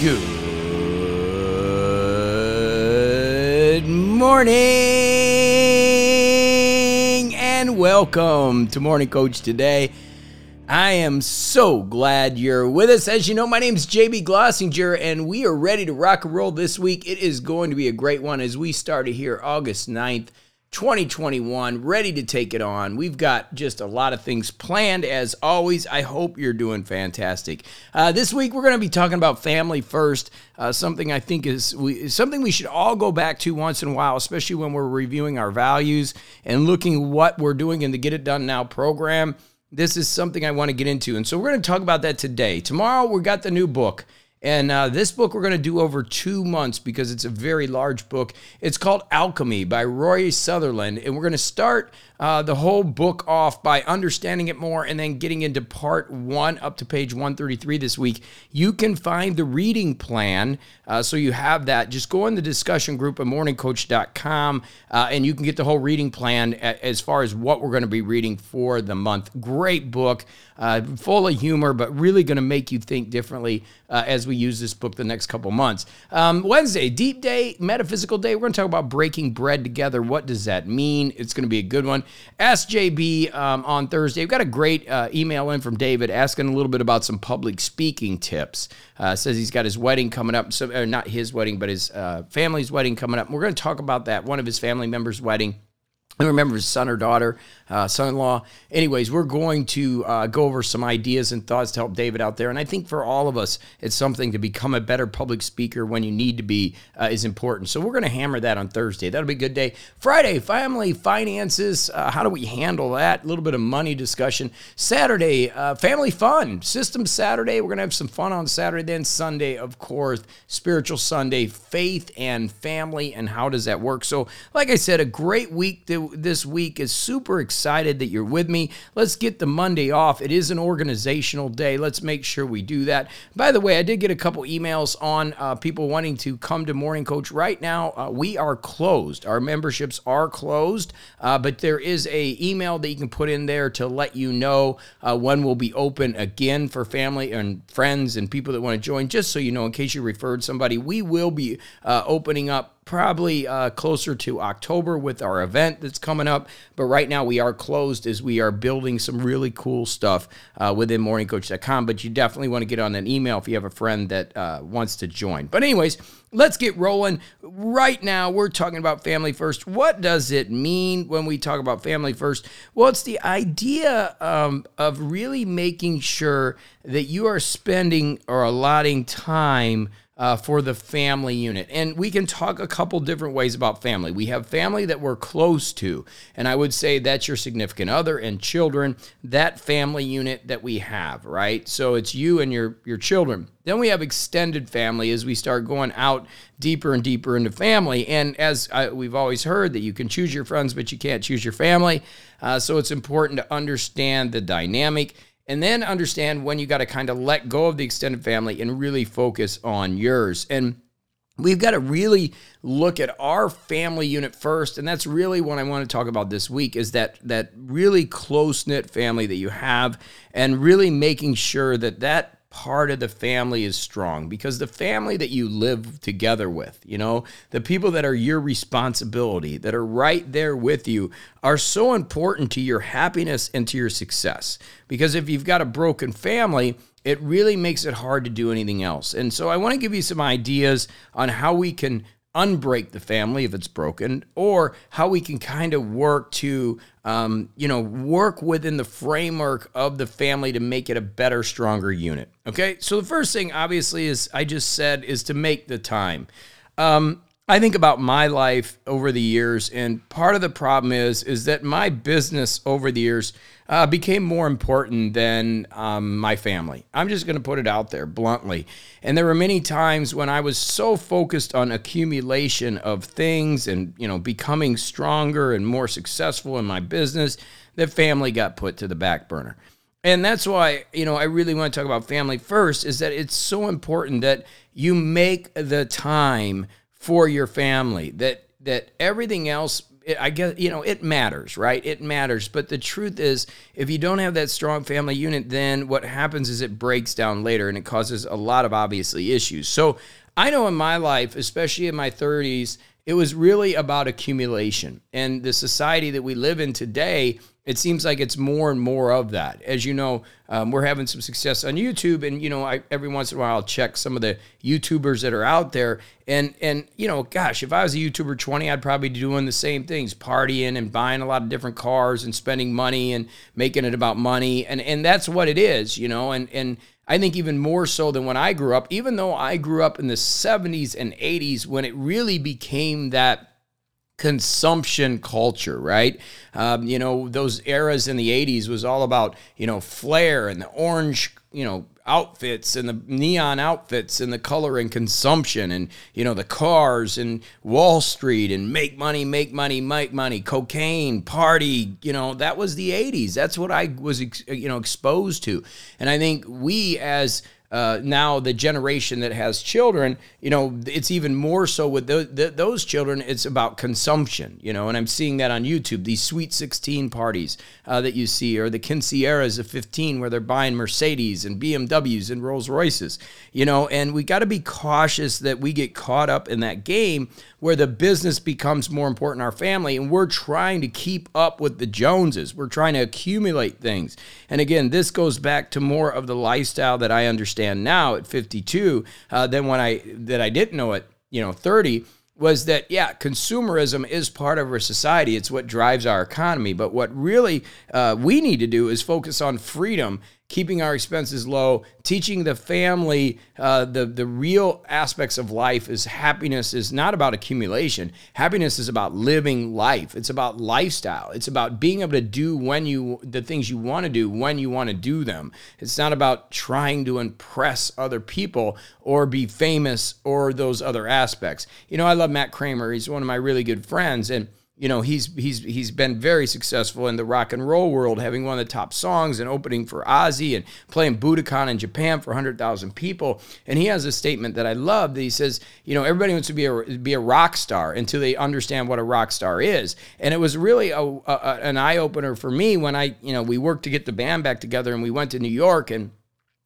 Good morning and welcome to Morning Coach today. I am so glad you're with us. As you know, my name is JB Glossinger, and we are ready to rock and roll this week. It is going to be a great one as we started here August 9th. 2021, ready to take it on. We've got just a lot of things planned as always. I hope you're doing fantastic. Uh, this week we're going to be talking about family first, uh, something I think is we, something we should all go back to once in a while, especially when we're reviewing our values and looking what we're doing in the Get It Done Now program. This is something I want to get into, and so we're going to talk about that today. Tomorrow we got the new book. And uh, this book we're going to do over two months because it's a very large book. It's called Alchemy by Rory Sutherland. And we're going to start uh, the whole book off by understanding it more and then getting into part one up to page 133 this week. You can find the reading plan. Uh, so you have that. Just go in the discussion group at morningcoach.com uh, and you can get the whole reading plan as far as what we're going to be reading for the month. Great book, uh, full of humor, but really going to make you think differently uh, as we use this book the next couple months. Um, Wednesday, deep day, metaphysical day. We're going to talk about breaking bread together. What does that mean? It's going to be a good one. Ask JB um, on Thursday. We've got a great uh, email in from David asking a little bit about some public speaking tips. Uh, says he's got his wedding coming up, so, or not his wedding, but his uh, family's wedding coming up. We're going to talk about that, one of his family members' wedding. I remember his son or daughter uh, son-in-law. Anyways, we're going to uh, go over some ideas and thoughts to help David out there. And I think for all of us, it's something to become a better public speaker when you need to be uh, is important. So we're going to hammer that on Thursday. That'll be a good day. Friday, family finances. Uh, how do we handle that? A little bit of money discussion. Saturday, uh, family fun. System Saturday. We're going to have some fun on Saturday. Then Sunday, of course, spiritual Sunday, faith and family, and how does that work? So, like I said, a great week this week is super excited that you're with me. Let's get the Monday off. It is an organizational day. Let's make sure we do that. By the way, I did get a couple emails on uh, people wanting to come to Morning Coach. Right now, uh, we are closed. Our memberships are closed, uh, but there is a email that you can put in there to let you know uh, when we'll be open again for family and friends and people that want to join. Just so you know, in case you referred somebody, we will be uh, opening up probably uh, closer to October with our event that's coming up. But right now we are closed as we are building some really cool stuff uh, within morningcoach.com. But you definitely want to get on an email if you have a friend that uh, wants to join. But, anyways, let's get rolling. Right now, we're talking about family first. What does it mean when we talk about family first? Well, it's the idea um, of really making sure that you are spending or allotting time uh, for the family unit. And we can talk a couple different ways about family. We have family that we're close to, and I would say that's your significant other and children, that family unit that we have, right? So it's you and your, your children. Then we have extended family as we start going out deeper and deeper into family. And as I, we've always heard, that you can choose your friends, but you can't choose your family. Uh, so it's important to understand the dynamic and then understand when you got to kind of let go of the extended family and really focus on yours. And we've got to really look at our family unit first and that's really what i want to talk about this week is that that really close-knit family that you have and really making sure that that part of the family is strong because the family that you live together with, you know, the people that are your responsibility, that are right there with you, are so important to your happiness and to your success. Because if you've got a broken family, it really makes it hard to do anything else. And so I want to give you some ideas on how we can unbreak the family if it's broken, or how we can kind of work to, um, you know, work within the framework of the family to make it a better, stronger unit. Okay, so the first thing, obviously, is I just said is to make the time. Um, I think about my life over the years, and part of the problem is is that my business over the years uh, became more important than um, my family. I'm just going to put it out there bluntly. And there were many times when I was so focused on accumulation of things and you know becoming stronger and more successful in my business that family got put to the back burner. And that's why, you know, I really want to talk about family first is that it's so important that you make the time for your family that that everything else I guess, you know, it matters, right? It matters. But the truth is, if you don't have that strong family unit, then what happens is it breaks down later and it causes a lot of obviously issues. So I know in my life, especially in my 30s, it was really about accumulation. And the society that we live in today it seems like it's more and more of that. As you know, um, we're having some success on YouTube, and you know, I, every once in a while I'll check some of the YouTubers that are out there, and and you know, gosh, if I was a YouTuber 20, I'd probably be doing the same things, partying and buying a lot of different cars and spending money and making it about money, and and that's what it is, you know, and and I think even more so than when I grew up, even though I grew up in the 70s and 80s when it really became that consumption culture, right? Um, you know, those eras in the 80s was all about, you know, flair and the orange, you know, outfits and the neon outfits and the color and consumption and, you know, the cars and Wall Street and make money, make money, make money, cocaine, party, you know, that was the 80s. That's what I was, you know, exposed to. And I think we as uh, now the generation that has children, you know, it's even more so with the, the, those children. It's about consumption, you know, and I'm seeing that on YouTube. These sweet 16 parties uh, that you see, or the quinceañeras of 15, where they're buying Mercedes and BMWs and Rolls Royces, you know, and we got to be cautious that we get caught up in that game where the business becomes more important our family, and we're trying to keep up with the Joneses. We're trying to accumulate things, and again, this goes back to more of the lifestyle that I understand understand now at 52 uh, than when I that I didn't know at you know 30 was that yeah consumerism is part of our society. It's what drives our economy. But what really uh, we need to do is focus on freedom keeping our expenses low, teaching the family uh, the the real aspects of life is happiness is not about accumulation. Happiness is about living life. It's about lifestyle. It's about being able to do when you the things you want to do when you want to do them. It's not about trying to impress other people or be famous or those other aspects. You know, I love Matt Kramer. He's one of my really good friends and you know he's he's he's been very successful in the rock and roll world, having one of the top songs and opening for Ozzy and playing Budokan in Japan for 100,000 people. And he has a statement that I love that he says, you know, everybody wants to be a be a rock star until they understand what a rock star is. And it was really a, a an eye opener for me when I, you know, we worked to get the band back together and we went to New York and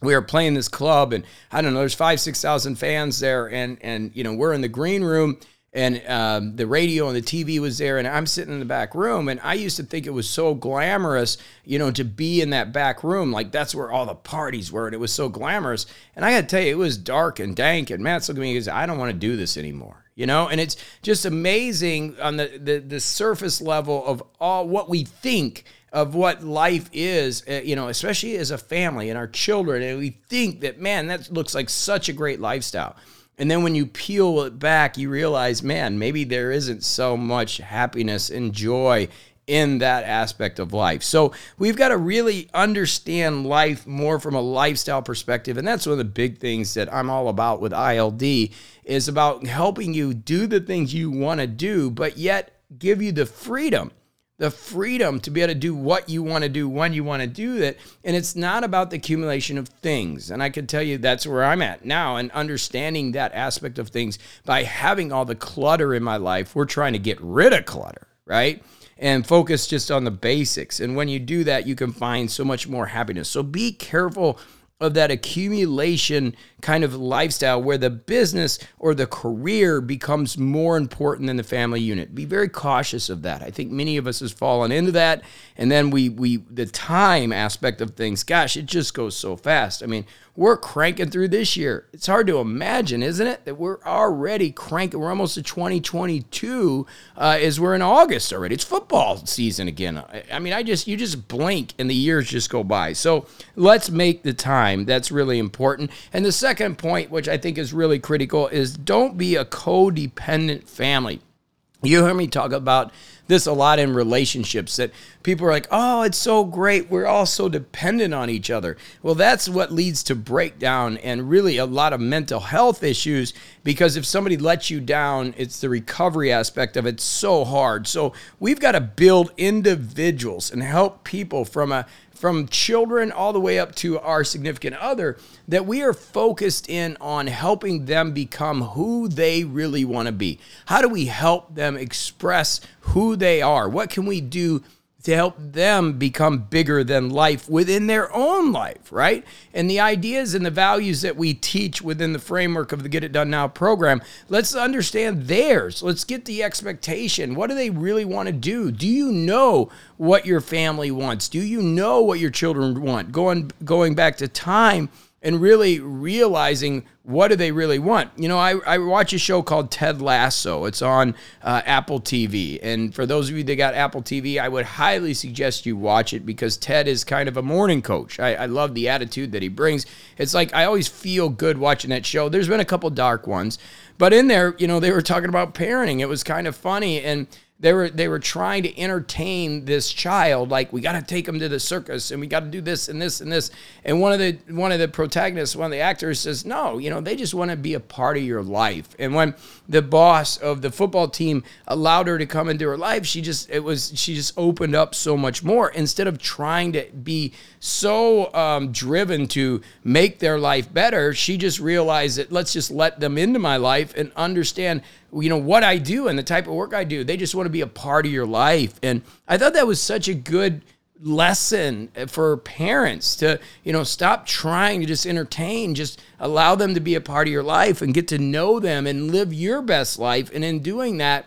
we were playing this club and I don't know, there's five, 6,000 fans there. And, and, you know, we're in the green room and um, the radio and the TV was there, and I'm sitting in the back room, and I used to think it was so glamorous, you know, to be in that back room, like that's where all the parties were, and it was so glamorous. And I got to tell you, it was dark and dank. And Matt's looking at me goes, "I don't want to do this anymore." You know, and it's just amazing on the, the the surface level of all what we think of what life is, uh, you know, especially as a family and our children. And we think that, man, that looks like such a great lifestyle. And then when you peel it back, you realize, man, maybe there isn't so much happiness and joy in that aspect of life. So we've got to really understand life more from a lifestyle perspective. And that's one of the big things that I'm all about with ILD is about helping you do the things you want to do, but yet give you the freedom the freedom to be able to do what you want to do when you want to do it. And it's not about the accumulation of things. And I can tell you that's where I'm at now and understanding that aspect of things by having all the clutter in my life. We're trying to get rid of clutter, right? And focus just on the basics. And when you do that, you can find so much more happiness. So be careful of that accumulation kind of lifestyle where the business or the career becomes more important than the family unit. Be very cautious of that. I think many of us has fallen into that and then we we the time aspect of things, gosh, it just goes so fast. I mean, we're cranking through this year. It's hard to imagine, isn't it, that we're already cranking. We're almost to 2022 uh, as we're in August already. It's football season again. I, I mean, I just you just blink and the years just go by. So let's make the time. That's really important. And the second point, which I think is really critical, is don't be a codependent family. You hear me talk about this a lot in relationships that people are like, oh, it's so great. We're all so dependent on each other. Well, that's what leads to breakdown and really a lot of mental health issues because if somebody lets you down, it's the recovery aspect of it so hard. So we've got to build individuals and help people from a from children all the way up to our significant other that we are focused in on helping them become who they really want to be. How do we help them express who they are? What can we do to help them become bigger than life within their own life, right? And the ideas and the values that we teach within the framework of the Get It Done Now program, let's understand theirs. Let's get the expectation. What do they really want to do? Do you know what your family wants? Do you know what your children want? Going going back to time and really realizing what do they really want. You know, I, I watch a show called Ted Lasso. It's on uh, Apple TV. And for those of you that got Apple TV, I would highly suggest you watch it because Ted is kind of a morning coach. I, I love the attitude that he brings. It's like I always feel good watching that show. There's been a couple dark ones, but in there, you know, they were talking about parenting. It was kind of funny. And they were they were trying to entertain this child like we got to take him to the circus and we got to do this and this and this. And one of the one of the protagonists one of the actors says no you know they just want to be a part of your life. And when the boss of the football team allowed her to come into her life she just it was she just opened up so much more. Instead of trying to be so um, driven to make their life better she just realized that let's just let them into my life and understand you know what I do and the type of work I do. They just want to be a part of your life. And I thought that was such a good lesson eh, for parents to you know stop trying to just entertain just allow them to be a part of your life and get to know them and live your best life and in doing that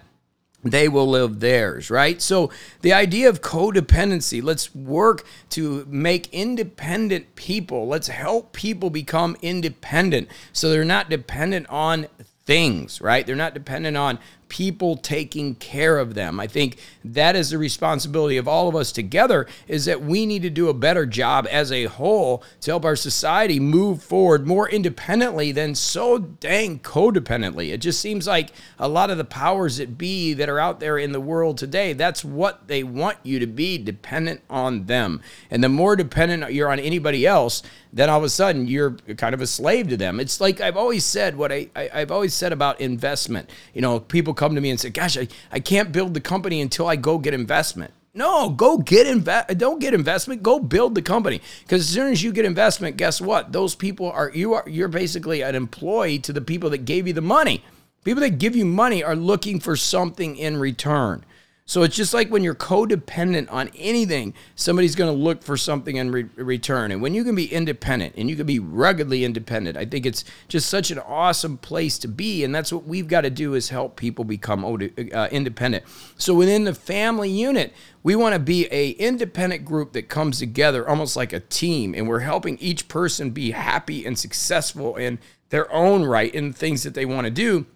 they will live theirs, right? So, the idea of codependency, let's work to make independent people. Let's help people become independent so they're not dependent on things, right? They're not dependent on people taking care of them. I think that is the responsibility of all of us together is that we need to do a better job as a whole to help our society move forward more independently than so dang codependently. It just seems like a lot of the powers that be that are out there in the world today, that's what they want you to be dependent on them. And the more dependent you're on anybody else, then all of a sudden you're kind of a slave to them. It's like I've always said what I, I have always said about investment. You know, people come to me and say, "Gosh, I, I can't build the company until I go get investment." No, go get invest. Don't get investment. Go build the company. Because as soon as you get investment, guess what? Those people are you are you're basically an employee to the people that gave you the money. People that give you money are looking for something in return. So it's just like when you're codependent on anything, somebody's going to look for something in re- return. And when you can be independent and you can be ruggedly independent, I think it's just such an awesome place to be. And that's what we've got to do is help people become uh, independent. So within the family unit, we want to be a independent group that comes together almost like a team, and we're helping each person be happy and successful in their own right in things that they want to do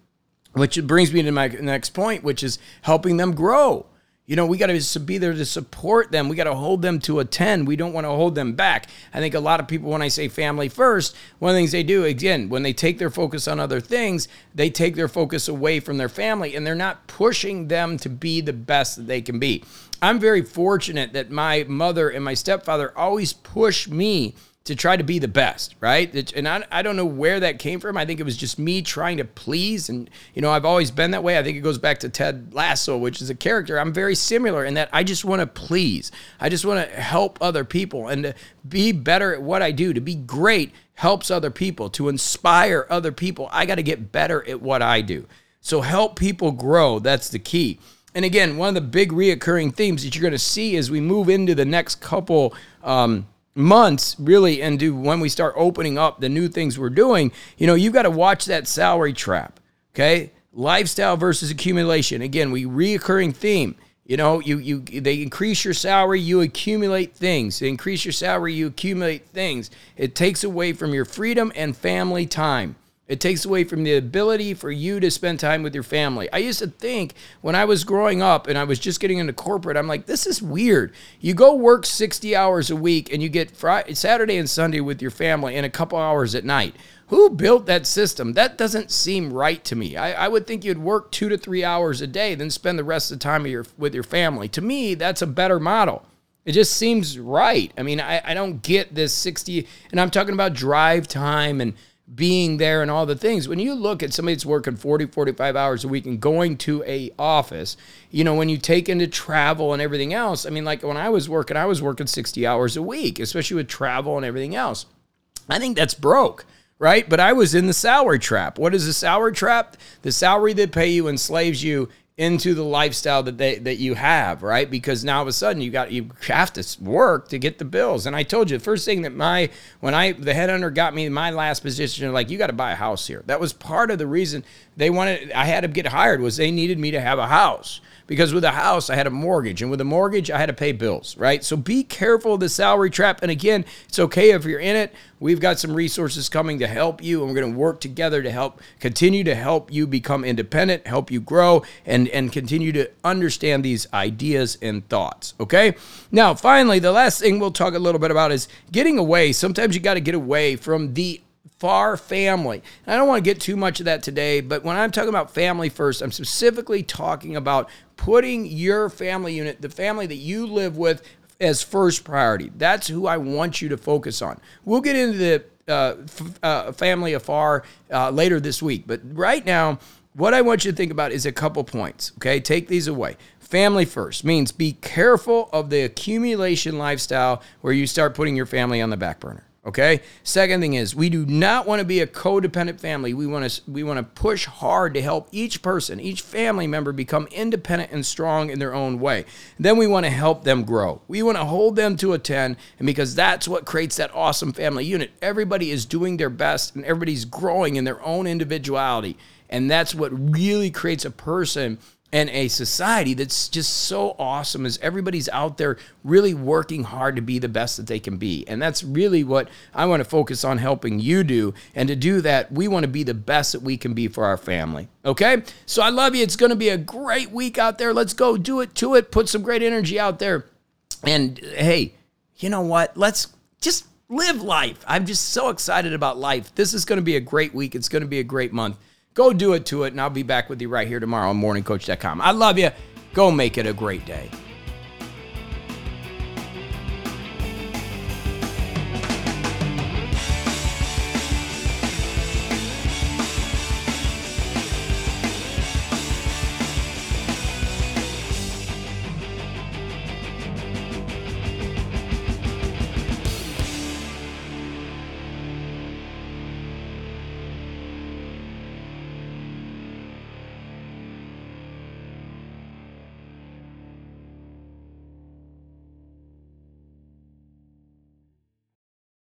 which brings me to my next point, which is helping them grow. You know, we got to be there to support them. We got to hold them to a 10. We don't want to hold them back. I think a lot of people, when I say family first, one of the things they do, again, when they take their focus on other things, they take their focus away from their family and they're not pushing them to be the best that they can be. I'm very fortunate that my mother and my stepfather always push me to try to be the best, right? And I, I don't know where that came from. I think it was just me trying to please. And, you know, I've always been that way. I think it goes back to Ted Lasso, which is a character. I'm very similar in that I just want to please. I just want to help other people and to be better at what I do, to be great helps other people, to inspire other people. I got to get better at what I do. So help people grow. That's the key. And again, one of the big reoccurring themes that you're going to see as we move into the next couple um, months really into when we start opening up the new things we're doing, you know, you've got to watch that salary trap. Okay. Lifestyle versus accumulation. Again, we reoccurring theme. You know, you you they increase your salary, you accumulate things. They increase your salary, you accumulate things. It takes away from your freedom and family time. It takes away from the ability for you to spend time with your family. I used to think when I was growing up and I was just getting into corporate, I'm like, this is weird. You go work 60 hours a week and you get Friday, Saturday and Sunday with your family and a couple hours at night. Who built that system? That doesn't seem right to me. I, I would think you'd work two to three hours a day, then spend the rest of the time your, with your family. To me, that's a better model. It just seems right. I mean, I, I don't get this 60, and I'm talking about drive time and being there and all the things. When you look at somebody that's working 40, 45 hours a week and going to a office, you know, when you take into travel and everything else, I mean, like when I was working, I was working 60 hours a week, especially with travel and everything else. I think that's broke right? But I was in the salary trap. What is the salary trap? The salary they pay you enslaves you into the lifestyle that they that you have, right? Because now all of a sudden you got you have to work to get the bills. And I told you the first thing that my when I the headhunter got me my last position, like you got to buy a house here. That was part of the reason they wanted I had to get hired was they needed me to have a house because with a house I had a mortgage and with a mortgage I had to pay bills, right? So be careful of the salary trap. And again, it's okay if you're in it. We've got some resources coming to help you and we're going to work together to help continue to help you become independent, help you grow and and continue to understand these ideas and thoughts, okay? Now, finally, the last thing we'll talk a little bit about is getting away. Sometimes you got to get away from the far family. And I don't want to get too much of that today, but when I'm talking about family first, I'm specifically talking about putting your family unit, the family that you live with, as first priority. That's who I want you to focus on. We'll get into the uh, f- uh, family afar uh, later this week, but right now, what I want you to think about is a couple points. Okay, take these away. Family first means be careful of the accumulation lifestyle where you start putting your family on the back burner. Okay. Second thing is we do not want to be a codependent family. We want to we want to push hard to help each person, each family member become independent and strong in their own way. Then we want to help them grow. We want to hold them to a 10 and because that's what creates that awesome family unit. Everybody is doing their best and everybody's growing in their own individuality. And that's what really creates a person and a society that's just so awesome as everybody's out there really working hard to be the best that they can be. And that's really what I want to focus on helping you do. And to do that, we want to be the best that we can be for our family. Okay? So I love you. It's going to be a great week out there. Let's go do it to it. Put some great energy out there. And hey, you know what? Let's just live life. I'm just so excited about life. This is going to be a great week. It's going to be a great month. Go do it to it, and I'll be back with you right here tomorrow on morningcoach.com. I love you. Go make it a great day.